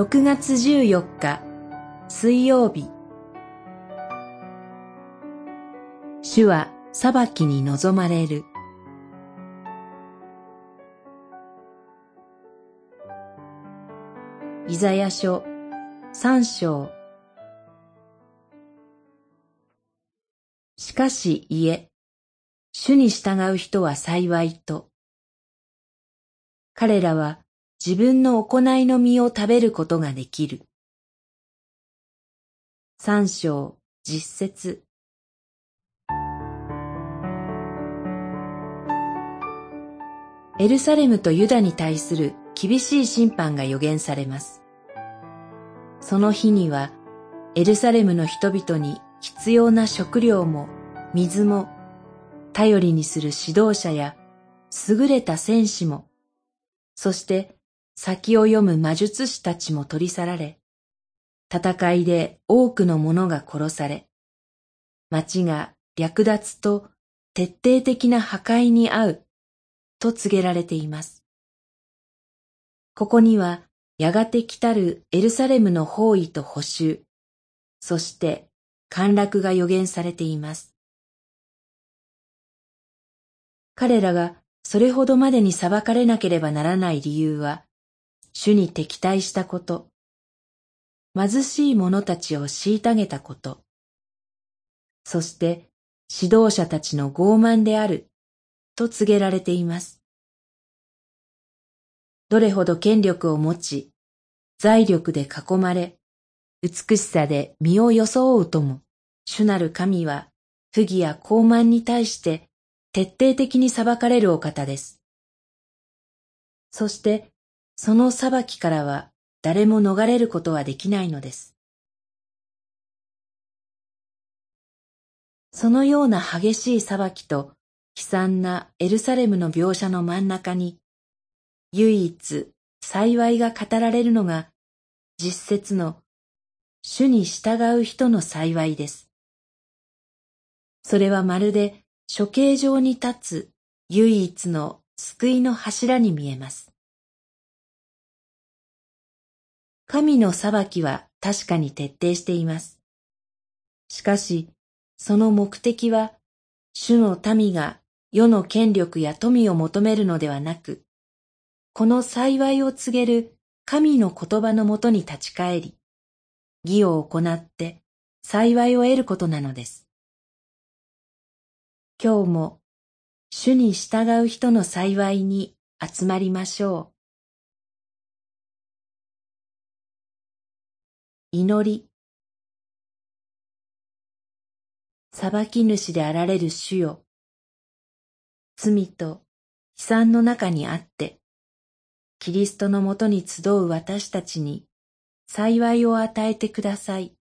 6月14日水曜日。主は裁きに臨まれる。イザヤ書三章。しかし言え、主に従う人は幸いと。彼らは自分の行いの実を食べることができる。三章実節エルサレムとユダに対する厳しい審判が予言されます。その日にはエルサレムの人々に必要な食料も水も頼りにする指導者や優れた戦士も、そして先を読む魔術師たちも取り去られ、戦いで多くの者が殺され、町が略奪と徹底的な破壊に遭うと告げられています。ここにはやがて来たるエルサレムの包囲と補修、そして陥落が予言されています。彼らがそれほどまでに裁かれなければならない理由は、主に敵対したこと、貧しい者たちを虐げたこと、そして指導者たちの傲慢であると告げられています。どれほど権力を持ち、財力で囲まれ、美しさで身を装うとも、主なる神は不義や傲慢に対して徹底的に裁かれるお方です。そして、その裁きからは誰も逃れることはできないのです。そのような激しい裁きと悲惨なエルサレムの描写の真ん中に、唯一幸いが語られるのが実説の主に従う人の幸いです。それはまるで処刑場に立つ唯一の救いの柱に見えます。神の裁きは確かに徹底しています。しかし、その目的は、主の民が世の権力や富を求めるのではなく、この幸いを告げる神の言葉のもとに立ち返り、義を行って幸いを得ることなのです。今日も主に従う人の幸いに集まりましょう。祈り。裁き主であられる主よ。罪と悲惨の中にあって、キリストのもとに集う私たちに幸いを与えてください。